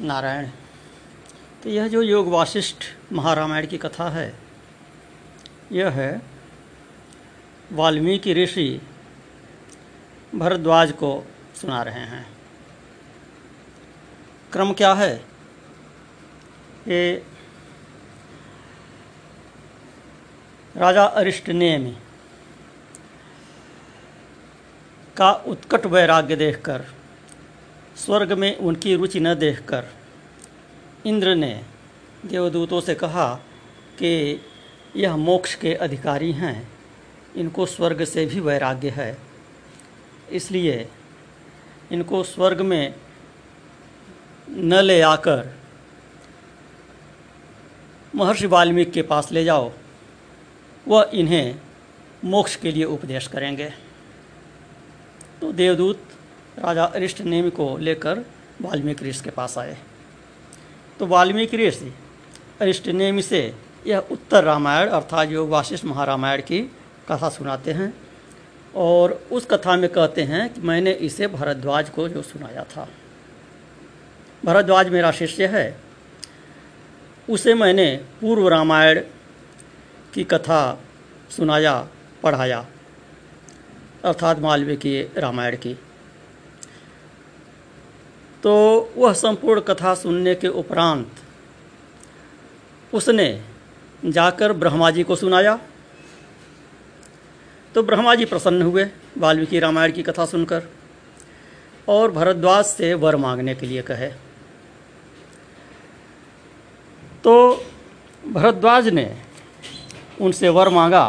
नारायण। तो यह जो योग वासिष्ठ महारामायण की कथा है, यह है वाल्मीकि ऋषि भरद्वाज को सुना रहे हैं। क्रम क्या है? ये राजा अरिष्ट नेमी का उत्कट वैराग्य देखकर स्वर्ग में उनकी रुचि न देखकर इंद्र ने देवदूतों से कहा कि यह मोक्ष के अधिकारी हैं। इनको स्वर्ग से भी वैराग्य है। इसलिए इनको स्वर्ग में न ले आकर महर्षि वाल्मीकि के पास ले जाओ। वह इन्हें मोक्ष के लिए उपदेश करेंगे। तो देवदूत राजा अरिष्ट नेम को लेकर वाल्मीकि ऋषि के पास आए। तो वाल्मीकि ऋषि अरिष्ट नेम से यह उत्तर रामायण अर्थात जो वाशिष्ठ महारामायण की कथा सुनाते हैं और उस कथा में कहते हैं कि मैंने इसे भरद्वाज को जो सुनाया था। भरद्वाज मेरा शिष्य है। उसे मैंने पूर्व रामायण की कथा सुनाया, पढ़ाया, अर्थात मालवीय की रामायण की। तो वह संपूर्ण कथा सुनने के उपरांत उसने जाकर ब्रह्मा जी को सुनाया। तो ब्रह्मा जी प्रसन्न हुए वाल्मीकि रामायण की कथा सुनकर और भरद्वाज से वर मांगने के लिए कहे। तो भरद्वाज ने उनसे वर मांगा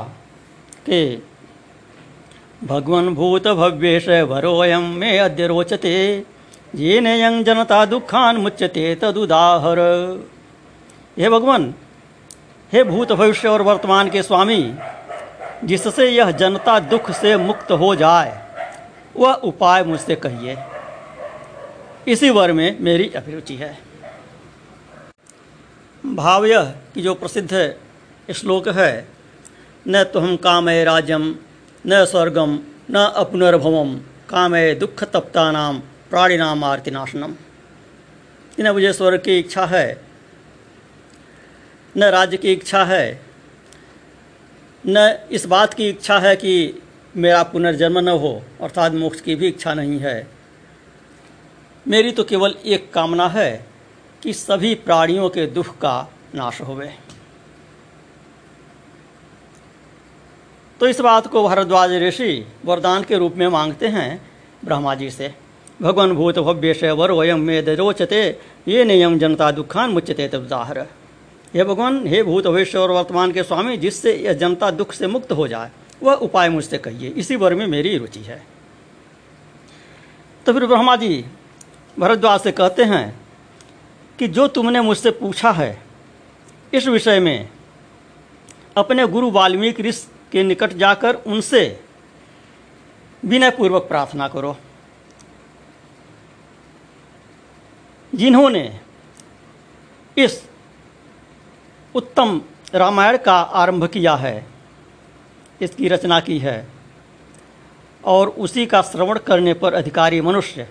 कि भगवन भूत भव्येश वरोयम मे अद्य रोचते। ये नयं जनता दुखान मुच्यते तदुदाहर। हे भगवान, हे भूत भविष्य और वर्तमान के स्वामी, जिससे यह जनता दुख से मुक्त हो जाए, वह उपाय मुझसे कहिए। इसी वर में मेरी अभिरुचि है। भाव यह कि जो प्रसिद्ध श्लोक है, न तो हम कामय राजम न स्वर्गम, न अपनर्भवम कामय दुख तप्ता नाम प्राणिनाम आरतिनाशनम न मुझे स्वर्ग की इच्छा है, न राज्य की इच्छा है, न इस बात की इच्छा है कि मेरा पुनर्जन्म न हो, अर्थात मोक्ष की भी इच्छा नहीं है। मेरी तो केवल एक कामना है कि सभी प्राणियों के दुख का नाश होवे। तो इस बात को भारद्वाज ऋषि वरदान के रूप में मांगते हैं ब्रह्मा जी से। भगवान भूत भव्य वर वयम में रोचते, ये नियम जनता दुखान मुच्यते तब्दाहर हे भगवान, हे भूत भविष्य और वर्तमान के स्वामी, जिससे यह जनता दुख से मुक्त हो जाए, वह उपाय मुझसे कहिए, इसी वर में मेरी रुचि है। तो फिर ब्रह्मा जी, भरद्वाज से कहते हैं कि जो तुमने मुझसे पूछा है, इस विषय में अपने गुरु वाल्मीकि ऋषि के निकट जाकर उनसे विनयपूर्वक प्रार्थना करो। जिन्होंने इस उत्तम रामायण का आरंभ किया है, इसकी रचना की है, और उसी का श्रवण करने पर अधिकारी मनुष्य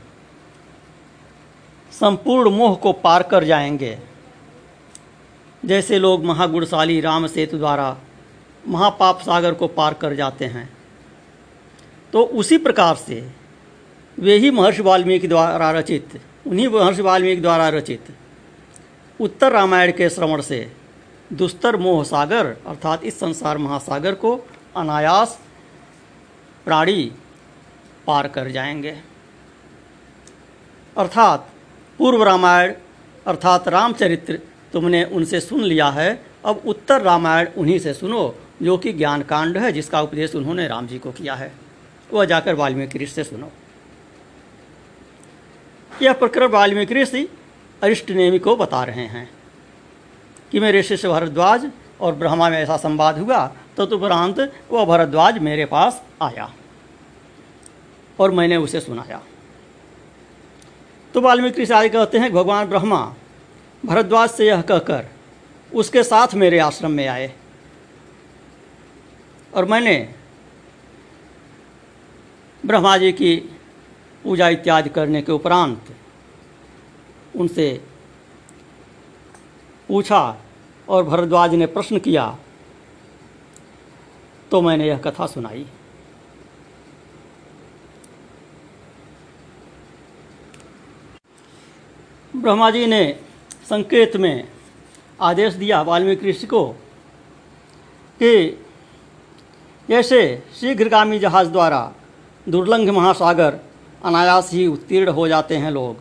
संपूर्ण मोह को पार कर जाएँगे। जैसे लोग महागुणशाली राम सेतु द्वारा महापाप सागर को पार कर जाते हैं तो उसी प्रकार से वे ही महर्षि वाल्मीकि द्वारा रचित उन्हीं महर्षि वाल्मीकि द्वारा रचित। उत्तर रामायण के श्रवण से दुस्तर मोह सागर, अर्थात इस संसार महासागर को अनायास प्राणी पार कर जाएँगे। अर्थात पूर्व रामायण, अर्थात रामचरित्र तुमने उनसे सुन लिया है। अब उत्तर रामायण उन्हीं से सुनो, जो कि ज्ञान कांड है, जिसका उपदेश उन्होंने राम जी को किया है। वह जाकर वाल्मीकि ऋषि से सुनो। यह प्रकरण वाल्मीकि ऋषि अरिष्ट नेमी को बता रहे हैं कि मेरे शिष्य भरद्वाज और ब्रह्मा में ऐसा संवाद हुआ तो तुपरांत वह भरद्वाज मेरे पास आया और मैंने उसे सुनाया। तो वाल्मीकि ऋषि आगे कहते हैं, भगवान ब्रह्मा, भरद्वाज से यह कहकर उसके साथ मेरे आश्रम में आए और मैंने ब्रह्मा जी की पूजा इत्यादि करने के उपरांत उनसे पूछा और भरद्वाज ने प्रश्न किया तो मैंने यह कथा सुनाई। ब्रह्मा जी ने संकेत में आदेश दिया वाल्मीकि ऋषि को कि जैसे शीघ्रगामी जहाज़ द्वारा दुर्लंघ महासागर अनायास ही उत्तीर्ण हो जाते हैं लोग।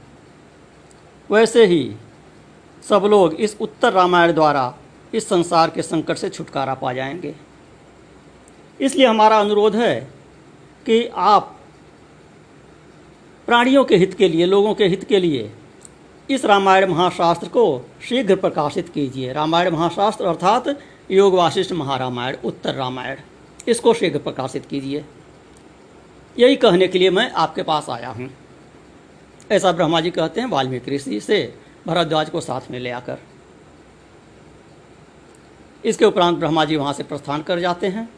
वैसे ही सब लोग इस उत्तर रामायण द्वारा इस संसार के संकट से छुटकारा पा जाएँगे। इसलिए हमारा अनुरोध है कि आप प्राणियों के हित के लिए, लोगों के हित के लिए इस रामायण महाशास्त्र को शीघ्र प्रकाशित कीजिए। रामायण महाशास्त्र अर्थात योग वाशिष्ठ महारामायण, उत्तर रामायण। इसको शीघ्र प्रकाशित कीजिए। यही कहने के लिए मैं आपके पास आया हूँ। ऐसा ब्रह्मा जी कहते हैं, वाल्मीकि ऋषि से भरद्वाज को साथ में ले आकर। इसके उपरांत ब्रह्मा जी वहाँ से प्रस्थान कर जाते हैं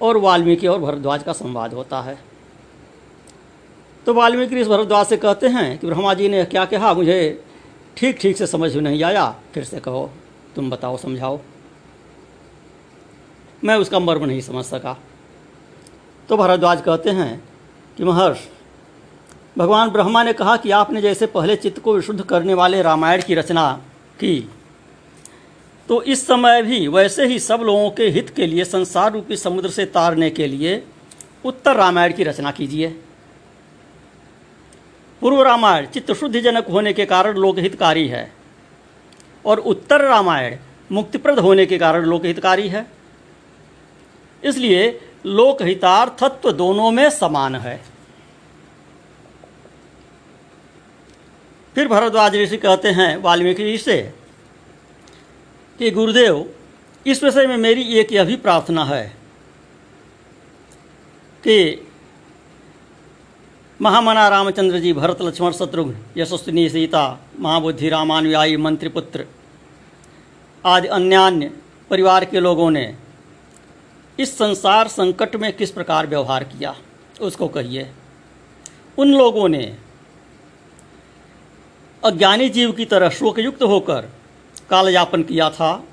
और वाल्मीकि और भरद्वाज का संवाद होता है। तो वाल्मीकि इस भरद्वाज से कहते हैं कि ब्रह्मा जी ने क्या कहा? मुझे ठीक ठीक से समझ में नहीं आया। फिर से कहो, तुम बताओ, समझाओ। मैं उसका मर्म नहीं समझ सका। तो भरद्वाज कहते हैं कि महर्ष, भगवान ब्रह्मा ने कहा कि आपने जैसे पहले चित्त को विशुद्ध करने वाले रामायण की रचना की तो इस समय भी वैसे ही सब लोगों के हित के लिए, संसार रूपी समुद्र से तारने के लिए उत्तर रामायण की रचना कीजिए। पूर्व रामायण चित्त शुद्धिजनक होने के कारण लोकहितकारी है और उत्तर रामायण मुक्तिप्रद होने के कारण लोकहितकारी है। इसलिए लोकहितार्थत्व दोनों में समान है। फिर भरद्वाज ऋषि कहते हैं, वाल्मीकि जी से, कि गुरुदेव, इस विषय में मेरी एक यह भी प्रार्थना है कि महामना रामचंद्र जी, भरत लक्ष्मण शत्रुघ्न, यशस्विनी सीता, महाबुद्धि रामानुयायी मंत्रिपुत्र आदि अन्यान्य परिवार के लोगों ने इस संसार संकट में किस प्रकार व्यवहार किया? उसको कहिए। उन लोगों ने अज्ञानी जीव की तरह शोकयुक्त होकर कालयापन किया था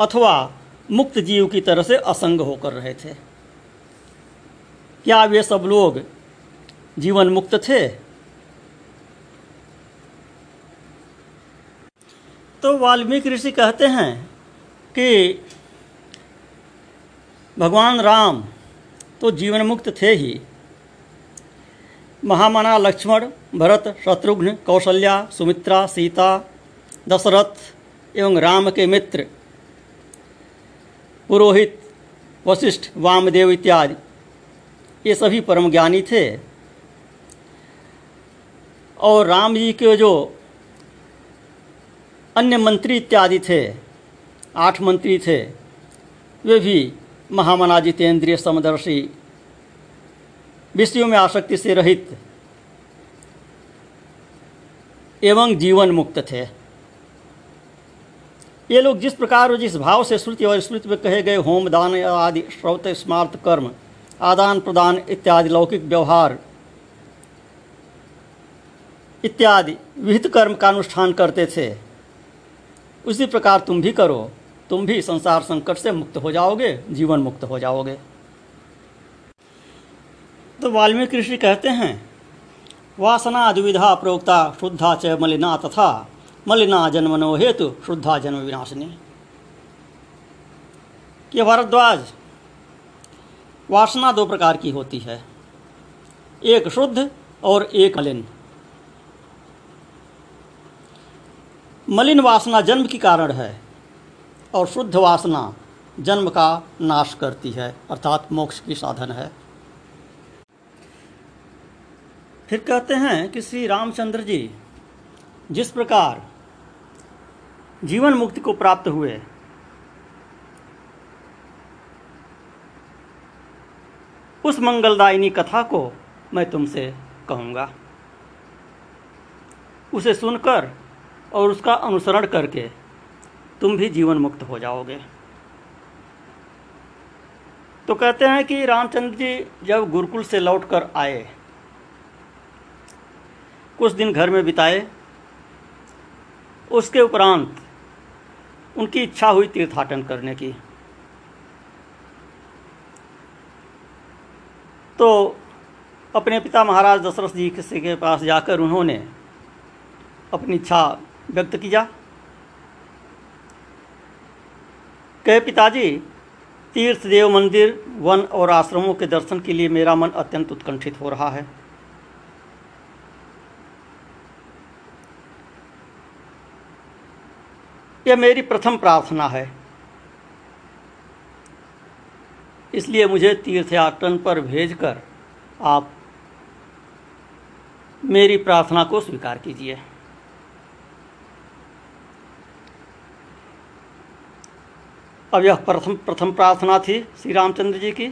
अथवा मुक्त जीव की तरह से असंग होकर रहे थे। क्या वे सब लोग जीवन मुक्त थे? तो वाल्मीकि ऋषि कहते हैं कि भगवान राम तो जीवन मुक्त थे ही। महामना लक्ष्मण, भरत, शत्रुघ्न, कौशल्या, सुमित्रा, सीता, दशरथ एवं राम के मित्र, पुरोहित, वशिष्ठ, वामदेव इत्यादि, ये सभी परम ज्ञानी थे। और राम जी के जो अन्य मंत्री इत्यादि थे, आठ मंत्री थे, वे भी महामना जितेंद्रिय समदर्शी, विषयों में आसक्ति से रहित एवं जीवन मुक्त थे। ये लोग जिस प्रकार जिस भाव से श्रुति और स्मृति में कहे गए होम दान आदि, श्रौत, स्मार्त कर्म, आदान प्रदान इत्यादि, लौकिक व्यवहार इत्यादि विहित कर्म का अनुष्ठान करते थे, उसी प्रकार तुम भी करो। तुम भी संसार संकट से मुक्त हो जाओगे, जीवन मुक्त हो जाओगे। तो वाल्मीकि ऋषि कहते हैं, वासना द्विविधा प्रोक्ता, शुद्धा च मलिना तथा, मलिना जन्मनो हेतु, शुद्धा जन्म विनाशनी। ये भारद्वाज, वासना दो प्रकार की होती है, एक शुद्ध और एक मलिन। मलिन वासना जन्म की कारण है और शुद्ध वासना जन्म का नाश करती है, अर्थात मोक्ष की साधन है। फिर कहते हैं कि श्री रामचंद्र जी, जिस प्रकार जीवन मुक्ति को प्राप्त हुए, उस मंगलदायिनी कथा को मैं तुमसे कहूँगा। उसे सुनकर और उसका अनुसरण करके तुम भी जीवन मुक्त हो जाओगे। तो कहते हैं कि रामचंद्र जी जब गुरुकुल से लौटकर आए, कुछ दिन घर में बिताए, उसके उपरांत उनकी इच्छा हुई तीर्थाटन करने की। तो अपने पिता महाराज दशरथ जी के पास जाकर उन्होंने अपनी इच्छा व्यक्त किया कहे, पिताजी तीर्थ देव मंदिर, वन और आश्रमों के दर्शन के लिए मेरा मन अत्यंत उत्कंठित हो रहा है। यह मेरी प्रथम प्रार्थना है। इसलिए मुझे तीर्थयाटन पर भेजकर आप मेरी प्रार्थना को स्वीकार कीजिए। अब यह प्रथम प्रथम प्रार्थना थी श्री रामचंद्र जी की।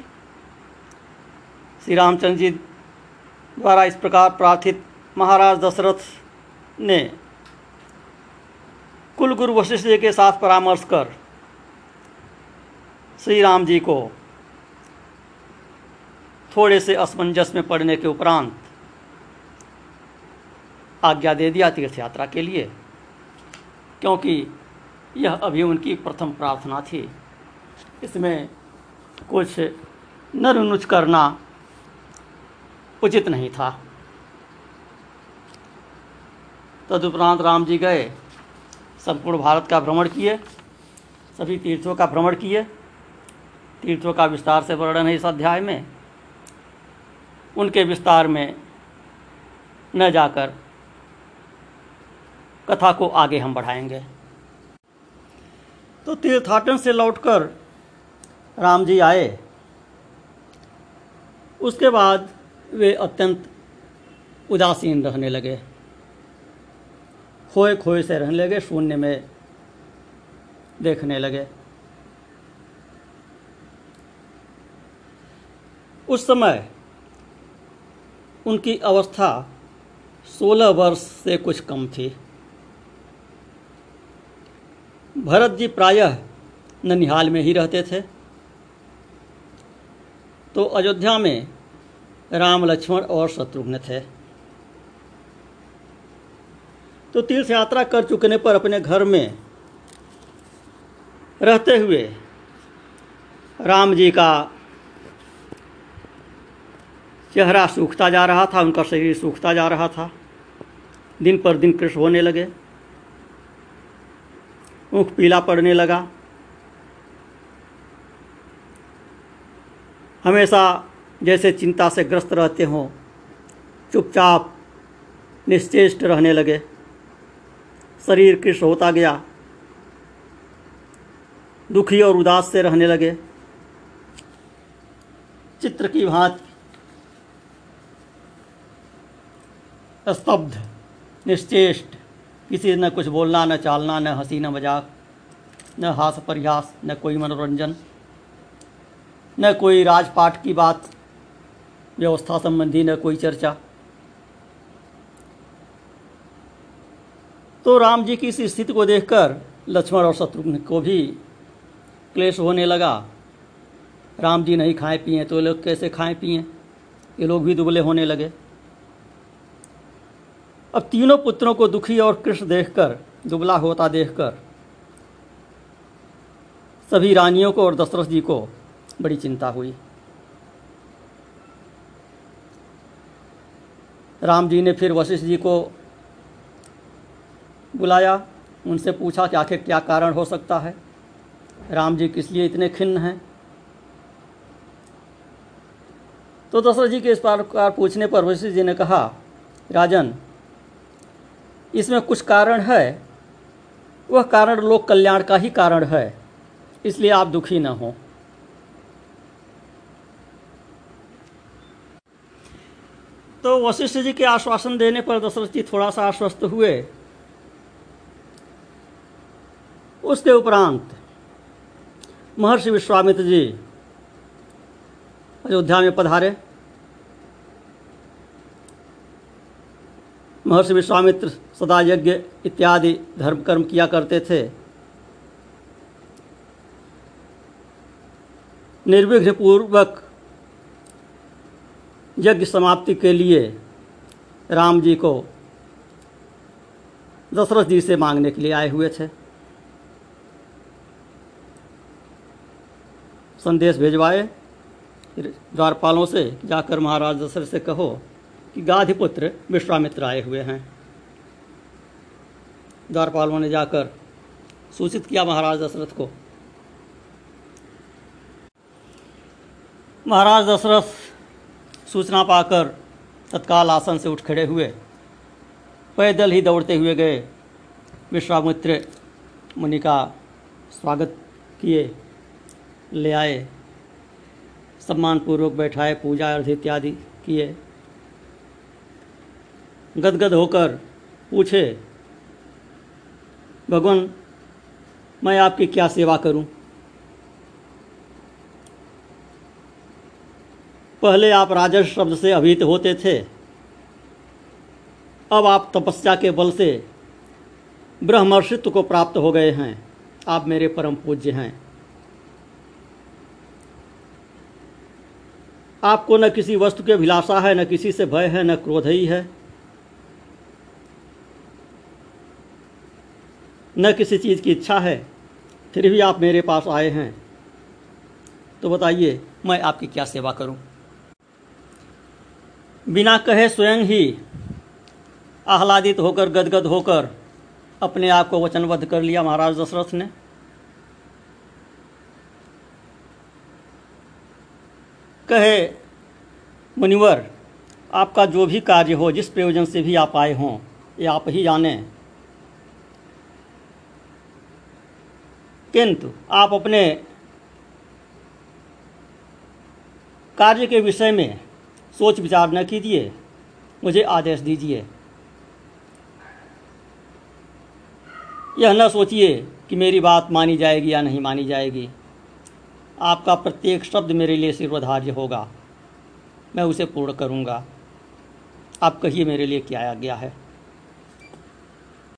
श्री रामचंद्र जी द्वारा इस प्रकार प्रार्थित महाराज दशरथ ने कुल गुरु वशिष्ठ जी के साथ परामर्श कर श्री राम जी को थोड़े से असमंजस में पड़ने के उपरांत आज्ञा दे दिया तीर्थ यात्रा के लिए, क्योंकि यह अभी उनकी प्रथम प्रार्थना थी। इसमें कुछ नरुनुच करना उचित नहीं था। तदुपरांत राम जी गए, संपूर्ण भारत का भ्रमण किए, सभी तीर्थों का भ्रमण किए। तीर्थों का विस्तार से वर्णन है इस अध्याय में। उनके विस्तार में न जाकर कथा को आगे हम बढ़ाएँगे। तो तीर्थाटन से लौटकर राम जी आए। उसके बाद वे अत्यंत उदासीन रहने लगे। खोए खोए से रहने लगे, शून्य में देखने लगे। उस समय उनकी अवस्था सोलह वर्ष से कुछ कम थी। भरत जी प्रायः ननिहाल में ही रहते थे। तो अयोध्या में राम, लक्ष्मण और शत्रुघ्न थे। तो तीर्थ यात्रा कर चुकने पर अपने घर में रहते हुए राम जी का चेहरा सूखता जा रहा था, उनका शरीर सूखता जा रहा था। दिन पर दिन कृष्ण होने लगे। मुख पीला पड़ने लगा। हमेशा जैसे चिंता से ग्रस्त रहते हों, चुपचाप निश्चेष्ट रहने लगे। शरीर कृष्ण होता गया। दुखी और उदास से रहने लगे। चित्र की भांति स्तब्ध, निश्चेष्ट किसी न कुछ बोलना, न चालना, न हँसी, न मज़ाक, न हास परिहास, न कोई मनोरंजन, न कोई राजपाट की बात, व्यवस्था संबंधी, न कोई चर्चा। तो राम जी की इस स्थिति को देखकर लक्ष्मण और शत्रुघ्न को भी क्लेश होने लगा। राम जी नहीं खाए पिए तो ये लोग कैसे खाए पिए? ये लोग भी दुबले होने लगे। अब तीनों पुत्रों को दुखी और कृष्ण देखकर, दुबला होता देखकर, सभी रानियों को और दशरथ जी को बड़ी चिंता हुई। राम जी ने फिर वशिष्ठ जी को बुलाया, उनसे पूछा कि आखिर क्या कारण हो सकता है? राम जी, किस लिए इतने खिन्न हैं? तो दशरथ जी के इस प्रकार पूछने पर वशिष्ठ जी ने कहा, राजन इसमें कुछ कारण है। वह कारण लोक कल्याण का ही कारण है। इसलिए आप दुखी न हों। तो वशिष्ठ जी के आश्वासन देने पर दशरथ जी थोड़ा सा आश्वस्त हुए। उसके उपरांत महर्षि विश्वामित्र जी अयोध्या में पधारे। महर्षि विश्वामित्र सदा यज्ञ इत्यादि धर्म कर्म किया करते थे। निर्विघ्न पूर्वक यज्ञ समाप्ति के लिए राम जी को दशरथ जी से मांगने के लिए आए हुए थे। संदेश भिजवाए द्वारपालों से जाकर महाराज दशरथ से कहो कि गाधिपुत्र विश्वामित्र आए हुए हैं। द्वारपालों ने जाकर सूचित किया महाराज दशरथ को। महाराज दशरथ सूचना पाकर तत्काल आसन से उठ खड़े हुए। पैदल ही दौड़ते हुए गए। विश्वामित्र मुनि का स्वागत किए, ले आए। सम्मानपूर्वक बैठाए, पूजा अर्ध इत्यादि किए। गदगद होकर पूछे, भगवान, मैं आपकी क्या सेवा करूँ? पहले आप राजस शब्द से अभित होते थे, अब आप तपस्या के बल से ब्रह्मर्षित्व को प्राप्त हो गए हैं। आप मेरे परम पूज्य हैं। आपको न किसी वस्तु की अभिलाषा है, न किसी से भय है, न क्रोध ही है। न किसी चीज़ की इच्छा है, फिर भी आप मेरे पास आए हैं। तो बताइए, मैं आपकी क्या सेवा करूँ? बिना कहे स्वयं ही आह्लादित होकर, गदगद होकर अपने आप को वचनबद्ध कर लिया महाराज दशरथ ने। कहे, मुनिवर, आपका जो भी कार्य हो, जिस प्रयोजन से भी आप आए हों, ये आप ही जाने। किंतु आप अपने कार्य के विषय में सोच विचार न कीजिए। मुझे आदेश दीजिए। यह न सोचिए कि मेरी बात मानी जाएगी या नहीं मानी जाएगी। आपका प्रत्येक शब्द मेरे लिए सिर्वधार्य होगा। मैं उसे पूर्ण करूँगा। आप कहिए मेरे लिए क्या आया गया है।